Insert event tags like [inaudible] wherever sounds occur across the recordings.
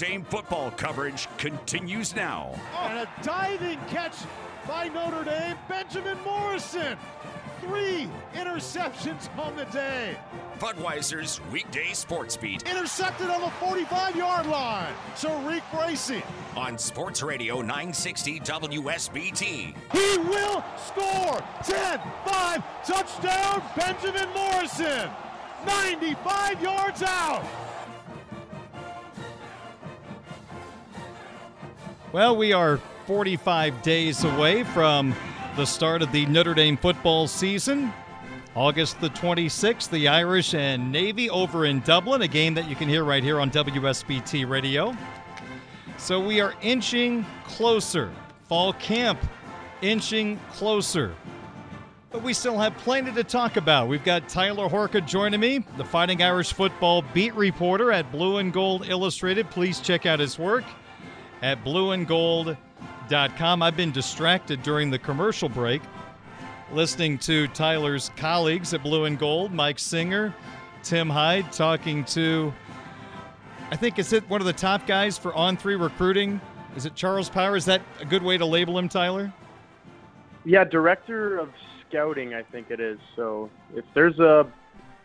Dame football coverage continues now. And a diving catch by Notre Dame, Benjamin Morrison. Three interceptions on the day. Budweiser's weekday sports beat. Intercepted on the 45 yard line. Tariq Bracy. On Sports Radio 960 WSBT. He will score 10 5 touchdown, Benjamin Morrison. 95 yards out. Well, we are 45 days away from the start of the Notre Dame football season. August the 26th, the Irish and Navy over in Dublin, a game that you can hear right here on WSBT Radio. So we are inching closer. Fall camp inching closer. But we still have plenty to talk about. We've got Tyler Horka joining me, the Fighting Irish football beat reporter at Blue and Gold Illustrated. Please check out his work at blueandgold.com. I've been distracted during the commercial break listening to Tyler's colleagues at Blue and Gold, Mike Singer, Tim Hyde, talking to, I think, is it one of the top guys for On3 recruiting? Is it Charles Power? Is that a good way to label him, Tyler? Yeah, director of scouting, I think it is. So if there's a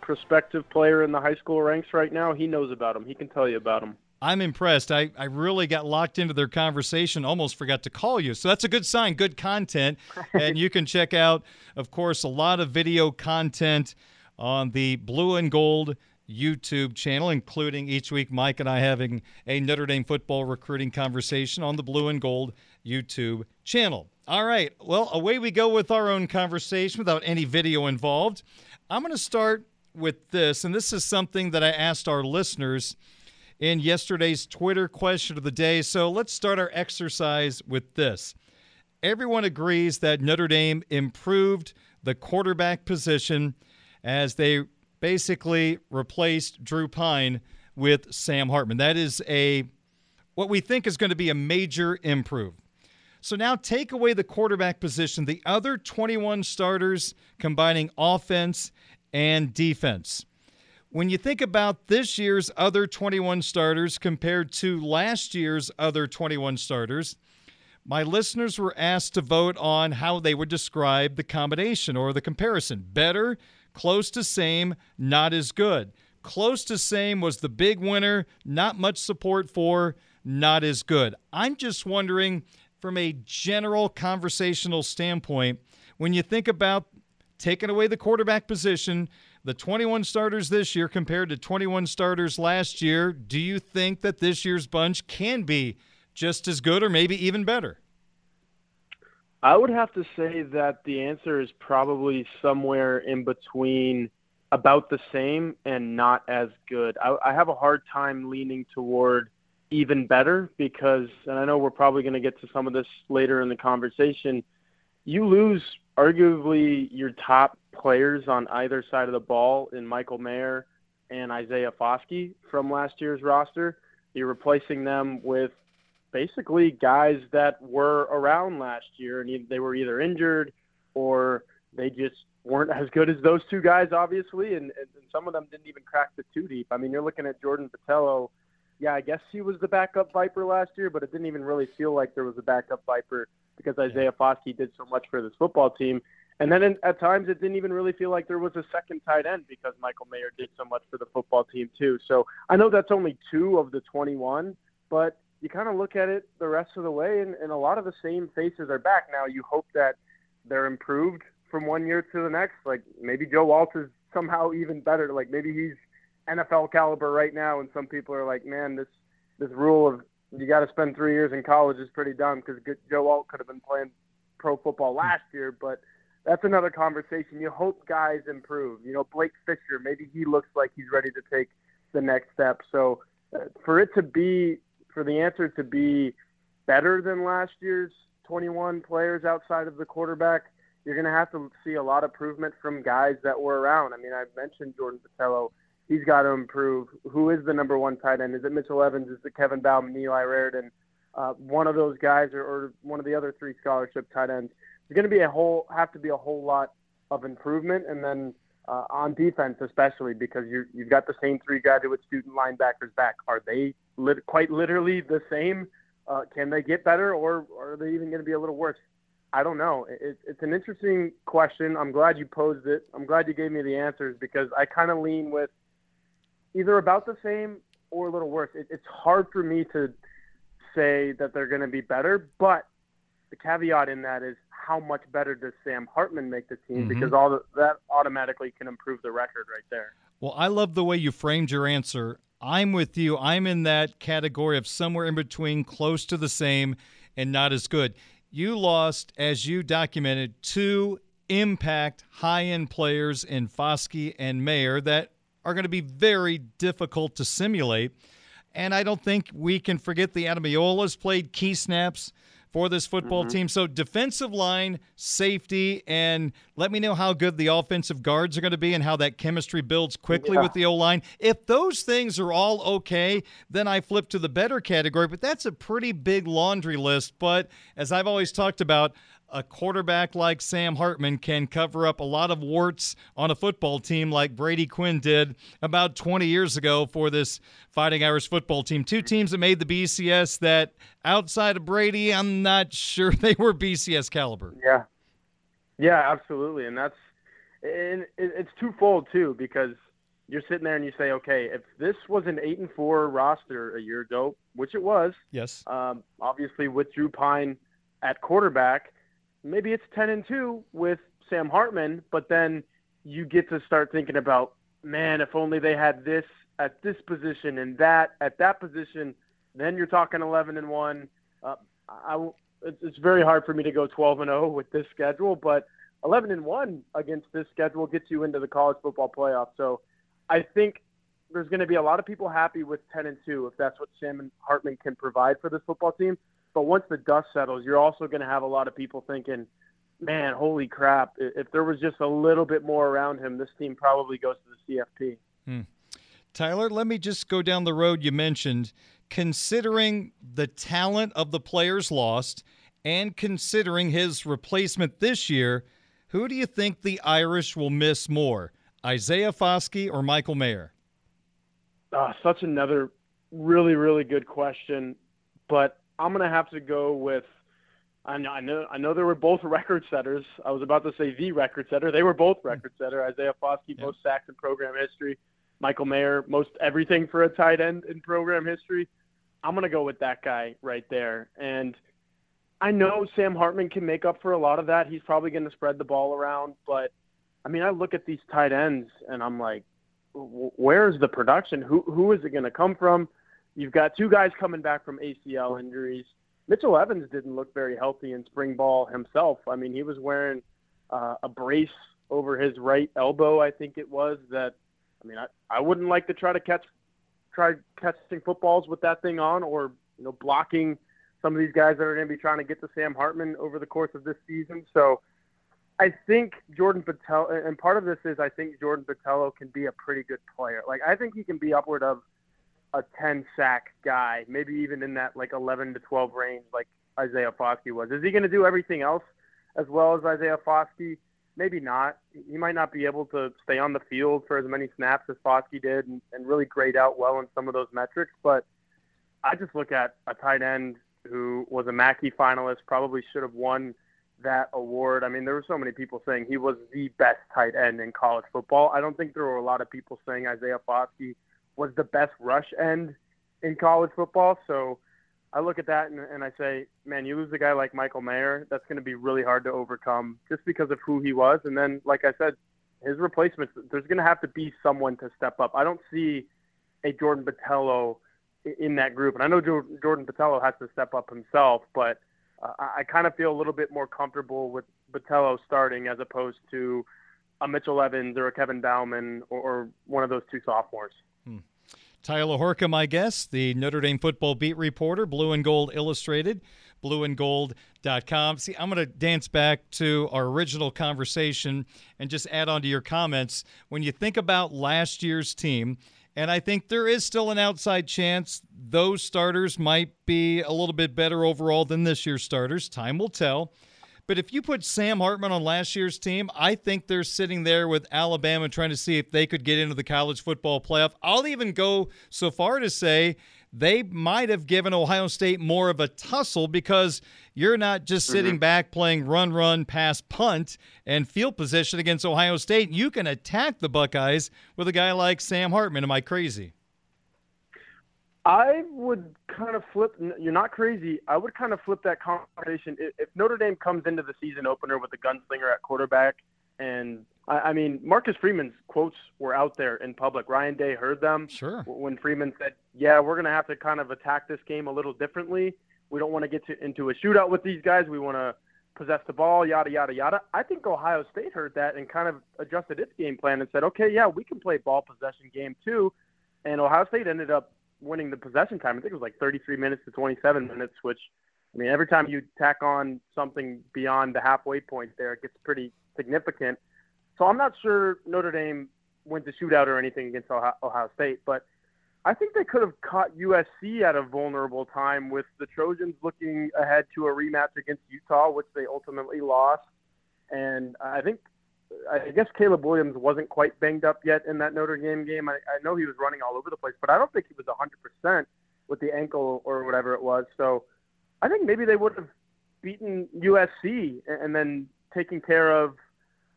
prospective player in the high school ranks right now, he knows about him. He can tell you about him. I'm impressed. I, I really got locked into their conversation, almost forgot to call you. So that's a good sign, good content. and you can check out, of course, a lot of video content on the Blue and Gold YouTube channel, including each week Mike and I having a Notre Dame football recruiting conversation on the Blue and Gold YouTube channel. All right. Well, away we go with our own conversation without any video involved. I'm going to start with this, and this is something that I asked our listeners in yesterday's Twitter question of the day. So let's start our exercise with this. Everyone agrees that Notre Dame improved the quarterback position as they basically replaced Drew Pyne with Sam Hartman. That is a what we think is going to be a major improve. So now take away the quarterback position, the other 21 starters combining offense and defense. When you think about this year's other 21 starters compared to last year's other 21 starters, my listeners were asked to vote on how they would describe the combination or the comparison better, close to same, not as good. Close to same was the big winner, not much support for, not as good. I'm just wondering, from a general conversational standpoint, when you think about taking away the quarterback position, the 21 starters this year compared to 21 starters last year, do you think that this year's bunch can be just as good or maybe even better? I would have to say that the answer is probably somewhere in between about the same and not as good. I, I have a hard time leaning toward even better because, and I know we're probably going to get to some of this later in the conversation, you lose arguably your top players on either side of the ball in Michael Mayer and Isaiah Foskey from last year's roster. You're replacing them with basically guys that were around last year and they were either injured or they just weren't as good as those two guys, obviously, and, and some of them didn't even crack the two deep. I mean, you're looking at Jordan Botelho. Yeah, I guess he was the backup Viper last year, but it didn't even really feel like there was a backup Viper because Isaiah Foskey did so much for this football team. And then in, at times it didn't even really feel like there was a second tight end because Michael Mayer did so much for the football team too. So I know that's only two of the 21, but you kind of look at it the rest of the way, and, and a lot of the same faces are back now. You hope that they're improved from one year to the next. Like maybe Joe Alt is somehow even better. Like maybe he's NFL caliber right now, and some people are like, man, this this rule of you got to spend three years in college is pretty dumb because Joe Alt could have been playing pro football last year, but that's another conversation. You hope guys improve. You know, Blake Fisher, maybe he looks like he's ready to take the next step. So uh, for it to be, for the answer to be better than last year's 21 players outside of the quarterback, you're going to have to see a lot of improvement from guys that were around. I mean, I mentioned Jordan Botelho. He's got to improve. Who is the number one tight end? Is it Mitchell Evans? Is it Kevin Bauman, Eli Raridon? Uh, one of those guys, or, or one of the other three scholarship tight ends. There's going to be a whole have to be a whole lot of improvement, and then uh, on defense especially because you you've got the same three graduate student linebackers back. Are they lit, quite literally the same? Uh, can they get better, or, or are they even going to be a little worse? I don't know. It, it's an interesting question. I'm glad you posed it. I'm glad you gave me the answers because I kind of lean with either about the same or a little worse. It, it's hard for me to say that they're going to be better, but the caveat in that is how much better does Sam Hartman make the team? Mm-hmm. Because all the, that automatically can improve the record right there. Well, I love the way you framed your answer. I'm with you. I'm in that category of somewhere in between, close to the same and not as good. You lost, as you documented, two impact high end players in Foskey and Mayer that are going to be very difficult to simulate. And I don't think we can forget the Ademilolas played key snaps for this football mm-hmm. team. So defensive line, safety, and let me know how good the offensive guards are going to be and how that chemistry builds quickly yeah. with the O line. If those things are all okay, then I flip to the better category. But that's a pretty big laundry list. But as I've always talked about, a quarterback like Sam Hartman can cover up a lot of warts on a football team like Brady Quinn did about 20 years ago for this Fighting Irish football team. Two teams that made the BCS that outside of Brady, I'm not sure [laughs] they were BCS caliber. Yeah. Yeah, absolutely. And that's and it's twofold too because you're sitting there and you say, okay, if this was an eight and four roster a year ago, which it was, yes, um, obviously with Drew Pyne at quarterback, maybe it's 10 and 2 with Sam Hartman, but then you get to start thinking about, man, if only they had this at this position and that at that position, then you're talking 11 and 1. Uh, I, it's very hard for me to go 12 and 0 with this schedule, but 11 and 1 against this schedule gets you into the college football playoff. So I think there's going to be a lot of people happy with 10 and 2 if that's what Sam Hartman can provide for this football team. But once the dust settles, you're also going to have a lot of people thinking, man, holy crap, if there was just a little bit more around him, this team probably goes to the CFP. Hmm. Tyler, let me just go down the road you mentioned. Considering the talent of the players lost and considering his replacement this year, who do you think the Irish will miss more, Isaiah Foskey or Michael Mayer? Uh, such another really, really good question. But I'm gonna have to go with. I know, I know, I know they were both record setters. I was about to say the record setter. They were both record mm-hmm. setter. Isaiah Foskey, most sacks in program history. Michael Mayer, most everything for a tight end in program history. I'm gonna go with that guy right there. And I know Sam Hartman can make up for a lot of that. He's probably going to spread the ball around, but I mean, I look at these tight ends and I'm like, where's the production? Who who is it going to come from? You've got two guys coming back from ACL injuries. Mitchell Evans didn't look very healthy in spring ball himself. I mean, he was wearing uh, a brace over his right elbow, I think it was. That I mean, I, I wouldn't like to try to catch try catching footballs with that thing on, or you know, blocking some of these guys that are going to be trying to get to Sam Hartman over the course of this season. So. I think Jordan Botelho, and part of this is I think Jordan Botelho can be a pretty good player. Like I think he can be upward of a 10 sack guy, maybe even in that like 11 to 12 range, like Isaiah Foskey was. Is he going to do everything else as well as Isaiah Foskey? Maybe not. He might not be able to stay on the field for as many snaps as Foskey did and, and really grade out well in some of those metrics. But I just look at a tight end who was a Mackey finalist, probably should have won that award. I mean, there were so many people saying he was the best tight end in college football. I don't think there were a lot of people saying Isaiah Foskey was the best rush end in college football. So I look at that and, and I say, man, you lose a guy like Michael Mayer, that's going to be really hard to overcome just because of who he was. And then, like I said, his replacements, there's going to have to be someone to step up. I don't see a Jordan Botelho in that group. And I know Jordan Botelho has to step up himself, but uh, I kind of feel a little bit more comfortable with Botelho starting as opposed to a Mitchell Evans or a Kevin Bauman or, or one of those two sophomores. Tyler Horka, my guest, the Notre Dame football beat reporter, Blue and Gold Illustrated, blueandgold.com. See, I'm going to dance back to our original conversation and just add on to your comments. When you think about last year's team, and I think there is still an outside chance those starters might be a little bit better overall than this year's starters. Time will tell. But if you put Sam Hartman on last year's team, I think they're sitting there with Alabama trying to see if they could get into the college football playoff. I'll even go so far to say they might have given Ohio State more of a tussle because you're not just sitting mm-hmm. back playing run, run, pass, punt, and field position against Ohio State. You can attack the Buckeyes with a guy like Sam Hartman. Am I crazy? I would kind of flip. You're not crazy. I would kind of flip that conversation. If Notre Dame comes into the season opener with a gunslinger at quarterback, and I, I mean Marcus Freeman's quotes were out there in public. Ryan Day heard them. Sure. When Freeman said, "Yeah, we're going to have to kind of attack this game a little differently. We don't want to get to, into a shootout with these guys. We want to possess the ball, yada yada yada." I think Ohio State heard that and kind of adjusted its game plan and said, "Okay, yeah, we can play ball possession game too." And Ohio State ended up winning the possession time. I think it was like 33 minutes to 27 minutes, which I mean, every time you tack on something beyond the halfway point there, it gets pretty significant. So I'm not sure Notre Dame went to shootout or anything against Ohio State, but I think they could have caught USC at a vulnerable time with the Trojans looking ahead to a rematch against Utah, which they ultimately lost. And I think I guess Caleb Williams wasn't quite banged up yet in that Notre Dame game. I, I know he was running all over the place, but I don't think he was 100% with the ankle or whatever it was. So I think maybe they would have beaten USC and then taking care of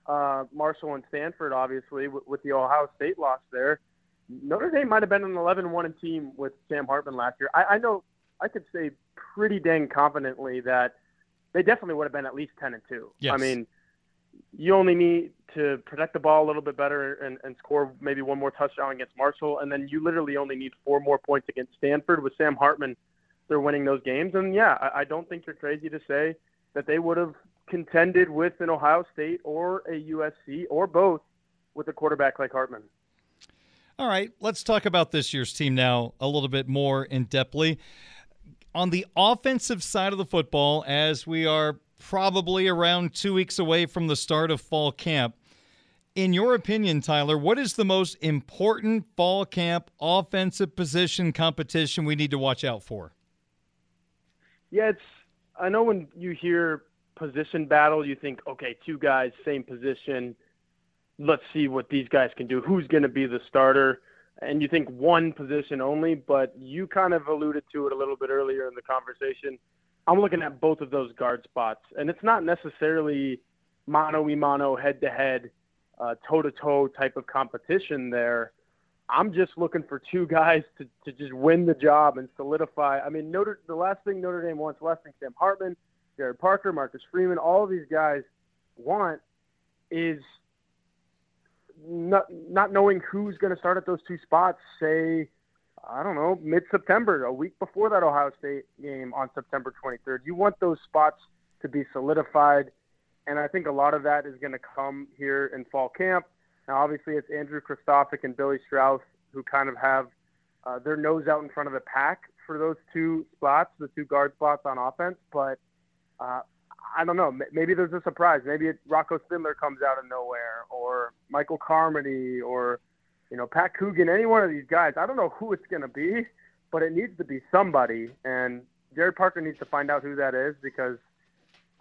uh, Marshall and Stanford, obviously, with, with the Ohio State loss there. Notre Dame might have been an 11-1 team with Sam Hartman last year. I, I know I could say pretty dang confidently that they definitely would have been at least 10 and 2. Yes. I mean, you only need to protect the ball a little bit better and, and score maybe one more touchdown against Marshall, and then you literally only need four more points against Stanford. With Sam Hartman, they're winning those games, and yeah, I, I don't think you're crazy to say that they would have contended with an Ohio State or a USC or both with a quarterback like Hartman. All right, let's talk about this year's team now a little bit more in depthly. On the offensive side of the football, as we are probably around two weeks away from the start of fall camp. In your opinion, Tyler, what is the most important fall camp offensive position competition we need to watch out for? Yeah, it's. I know when you hear position battle, you think, okay, two guys, same position. Let's see what these guys can do. Who's going to be the starter? And you think one position only, but you kind of alluded to it a little bit earlier in the conversation. I'm looking at both of those guard spots, and it's not necessarily mano a mano, head to head, uh, toe to toe type of competition there. I'm just looking for two guys to, to just win the job and solidify. I mean, Notre, the last thing Notre Dame wants, last thing Sam Hartman, Gerad Parker, Marcus Freeman, all of these guys want is not not knowing who's going to start at those two spots. Say I don't know, mid September, a week before that Ohio State game on September 23rd. You want those spots to be solidified. And I think a lot of that is going to come here in fall camp. Now, obviously, it's Andrew Kristofic and Billy Schrauth who kind of have uh, their nose out in front of the pack for those two spots, the two guard spots on offense. But uh, I don't know. Maybe there's a surprise. Maybe it, Rocco Spindler comes out of nowhere, or Michael Carmody, or you know, Pat Coogan, any one of these guys. I don't know who it's going to be, but it needs to be somebody. And Gerad Parker needs to find out who that is because,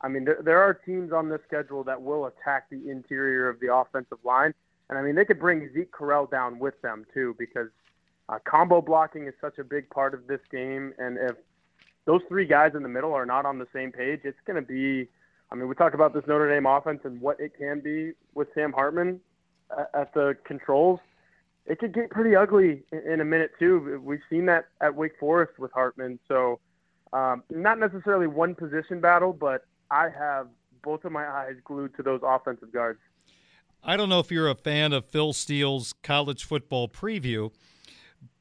I mean, there, there are teams on this schedule that will attack the interior of the offensive line. And I mean, they could bring Zeke Correll down with them too because uh, combo blocking is such a big part of this game. And if those three guys in the middle are not on the same page, it's going to be. I mean, we talk about this Notre Dame offense and what it can be with Sam Hartman at the controls it could get pretty ugly in a minute too. We've seen that at Wake Forest with Hartman. So um, not necessarily one position battle, but I have both of my eyes glued to those offensive guards. I don't know if you're a fan of Phil Steele's college football preview,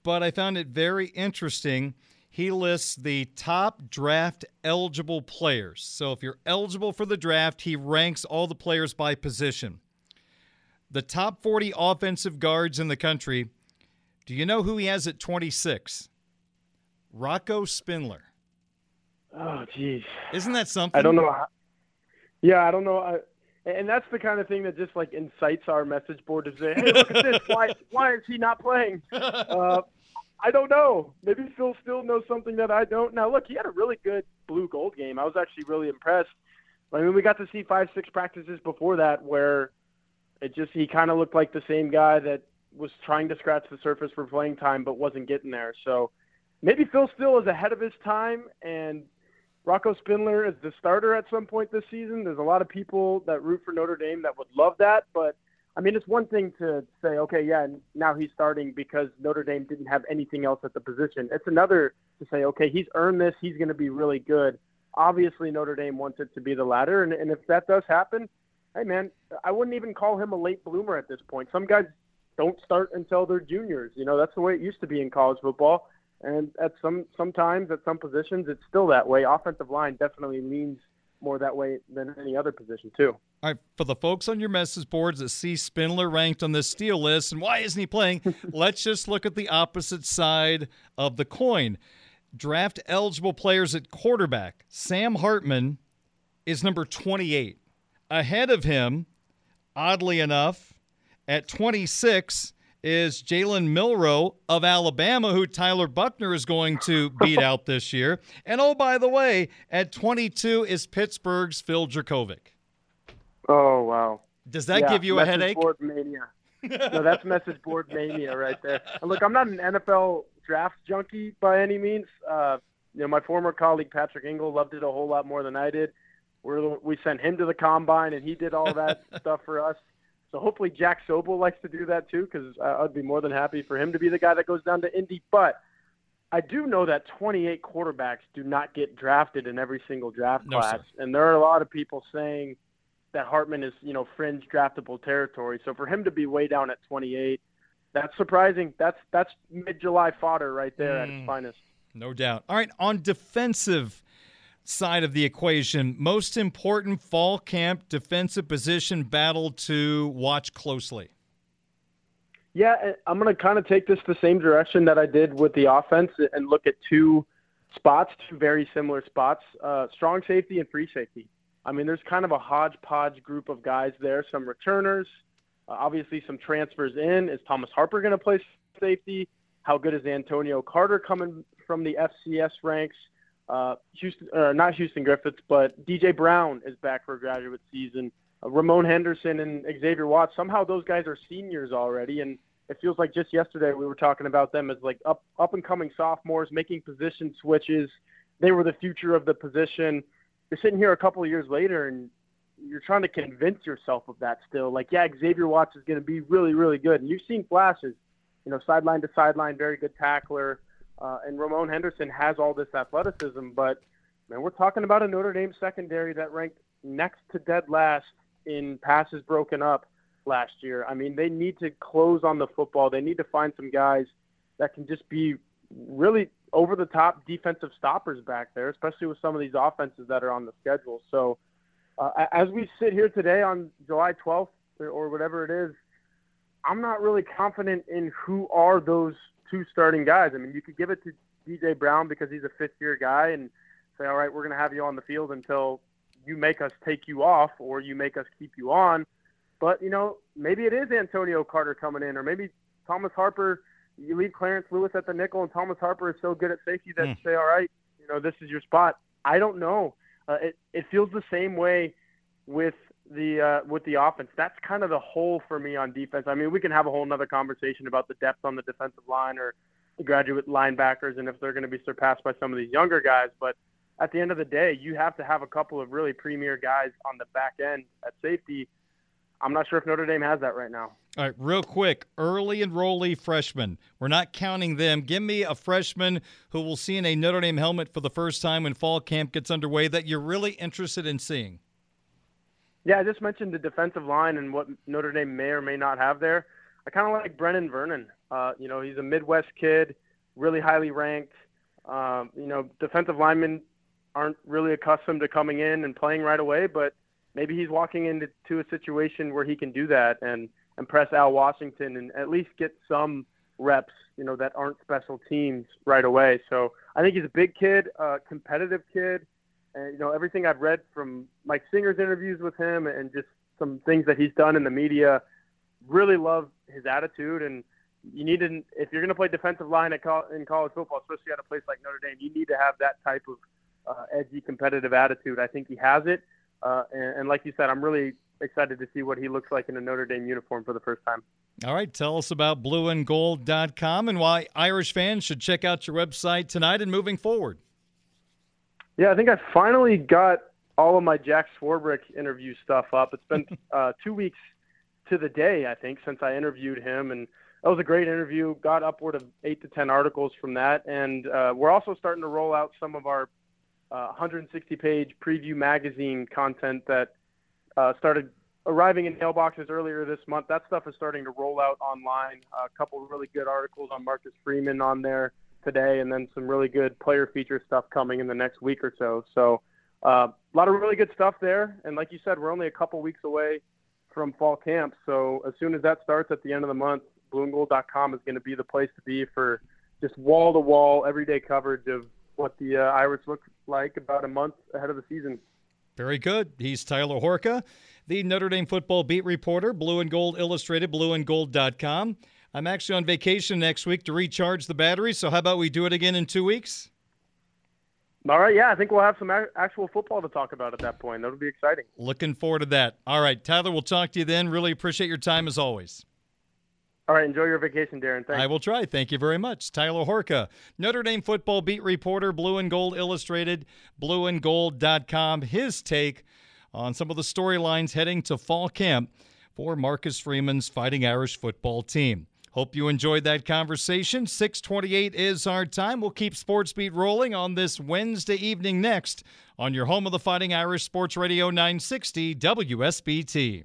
but I found it very interesting he lists the top draft eligible players. So if you're eligible for the draft, he ranks all the players by position. The top 40 offensive guards in the country. Do you know who he has at 26? Rocco Spindler. Oh, geez. Isn't that something? I don't know. How, yeah, I don't know. I, and that's the kind of thing that just like incites our message board to say, "Hey, look at this! [laughs] Why, why is he not playing?" Uh, I don't know. Maybe Phil Steele knows something that I don't. Now, look, he had a really good blue gold game. I was actually really impressed. I mean, we got to see five, six practices before that where it just he kind of looked like the same guy that was trying to scratch the surface for playing time but wasn't getting there. So maybe Phil Steele is ahead of his time and Rocco Spindler is the starter at some point this season. There's a lot of people that root for Notre Dame that would love that, but I mean, it's one thing to say, okay, yeah, now he's starting because Notre Dame didn't have anything else at the position. It's another to say, okay, he's earned this. He's going to be really good. Obviously, Notre Dame wants it to be the latter, and, and if that does happen, hey, man, I wouldn't even call him a late bloomer at this point. Some guys don't start until they're juniors. You know, that's the way it used to be in college football. And at some sometimes at some positions, it's still that way. Offensive line definitely leans more that way than any other position too. All right, for the folks on your message boards that see Spindler ranked on this Steele list and why isn't he playing? [laughs] let's just look at the opposite side of the coin. Draft eligible players at quarterback. Sam Hartman is number 28. Ahead of him, oddly enough, at 26 is Jalen Milroe of Alabama, who Tyler Buchner is going to [laughs] beat out this year. And oh, by the way, at 22 is Pittsburgh's Phil Jurkovec. Oh wow! Does that yeah, give you a headache? Board mania. no, that's message board mania right there. And look, I'm not an NFL draft junkie by any means. Uh, you know, my former colleague Patrick Engel loved it a whole lot more than I did. We're, we sent him to the combine, and he did all that [laughs] stuff for us. So hopefully Jack Soble likes to do that too, because I'd be more than happy for him to be the guy that goes down to Indy. But I do know that 28 quarterbacks do not get drafted in every single draft no, class, sir. and there are a lot of people saying that Hartman is, you know, fringe draftable territory. So for him to be way down at 28, that's surprising. That's that's mid-July fodder right there mm, at its mm. finest. No doubt. All right, on defensive side of the equation, most important fall camp defensive position battle to watch closely? Yeah, I'm going to kind of take this the same direction that I did with the offense and look at two spots, two very similar spots uh, strong safety and free safety. I mean, there's kind of a hodgepodge group of guys there, some returners, uh, obviously some transfers in. Is Thomas Harper going to play safety? How good is Antonio Carter coming from the FCS ranks? Uh, Houston, or not Houston Griffiths, but DJ Brown is back for graduate season. Uh, Ramon Henderson and Xavier Watts. Somehow those guys are seniors already, and it feels like just yesterday we were talking about them as like up up and coming sophomores making position switches. They were the future of the position. You're sitting here a couple of years later, and you're trying to convince yourself of that still. Like, yeah, Xavier Watts is going to be really, really good, and you've seen flashes. You know, sideline to sideline, very good tackler. Uh, and Ramon Henderson has all this athleticism, but man, we're talking about a Notre Dame secondary that ranked next to dead last in passes broken up last year. I mean, they need to close on the football. They need to find some guys that can just be really over the top defensive stoppers back there, especially with some of these offenses that are on the schedule. So, uh, as we sit here today on July 12th or whatever it is, I'm not really confident in who are those two starting guys. I mean, you could give it to DJ Brown because he's a fifth year guy and say, all right, we're going to have you on the field until you make us take you off or you make us keep you on. But, you know, maybe it is Antonio Carter coming in or maybe Thomas Harper. You leave Clarence Lewis at the nickel and Thomas Harper is so good at safety that mm. you say, all right, you know, this is your spot. I don't know. Uh, it, it feels the same way with the uh, with the offense. That's kind of the hole for me on defense. I mean, we can have a whole nother conversation about the depth on the defensive line or the graduate linebackers and if they're going to be surpassed by some of these younger guys. But at the end of the day, you have to have a couple of really premier guys on the back end at safety. I'm not sure if Notre Dame has that right now. All right, real quick, early enrollee freshmen. We're not counting them. Give me a freshman who will see in a Notre Dame helmet for the first time when fall camp gets underway that you're really interested in seeing. Yeah, I just mentioned the defensive line and what Notre Dame may or may not have there. I kind of like Brennan Vernon. Uh, you know, he's a Midwest kid, really highly ranked. Um, you know, defensive linemen aren't really accustomed to coming in and playing right away, but maybe he's walking into a situation where he can do that and impress Al Washington and at least get some reps, you know, that aren't special teams right away. So I think he's a big kid, a competitive kid. And, you know, everything I've read from Mike Singer's interviews with him and just some things that he's done in the media, really love his attitude. And you need to, if you're going to play defensive line at co- in college football, especially at a place like Notre Dame, you need to have that type of uh, edgy, competitive attitude. I think he has it. Uh, and, and like you said, I'm really excited to see what he looks like in a Notre Dame uniform for the first time. All right, tell us about blueandgold.com and why Irish fans should check out your website tonight and moving forward. Yeah, I think I finally got all of my Jack Swarbrick interview stuff up. It's been [laughs] uh, two weeks to the day, I think, since I interviewed him, and that was a great interview. Got upward of eight to ten articles from that, and uh, we're also starting to roll out some of our uh, 160-page preview magazine content that uh, started arriving in mailboxes earlier this month. That stuff is starting to roll out online. a couple of really good articles on Marcus Freeman on there today, and then some really good player feature stuff coming in the next week or so. So uh, a lot of really good stuff there. And like you said, we're only a couple weeks away from fall camp. So as soon as that starts at the end of the month, blueandgold.com is going to be the place to be for just wall to wall, everyday coverage of what the uh, Irish look like about a month ahead of the season. Very good. He's Tyler Horka, the Notre Dame football beat reporter, Blue and Gold Illustrated, blueandgold.com. I'm actually on vacation next week to recharge the battery, so how about we do it again in two weeks? All right, yeah, I think we'll have some actual football to talk about at that point. That'll be exciting. Looking forward to that. All right, Tyler, we'll talk to you then. Really appreciate your time as always. All right, enjoy your vacation, Darin. Thanks. I will try. Thank you very much. Tyler Horka, Notre Dame football beat reporter, Blue and Gold Illustrated, blueandgold.com. His take on some of the storylines heading to fall camp for Marcus Freeman's Fighting Irish football team. Hope you enjoyed that conversation. 628 is our time. We'll keep Sports Beat rolling on this Wednesday evening next on your home of the Fighting Irish Sports Radio 960 WSBT.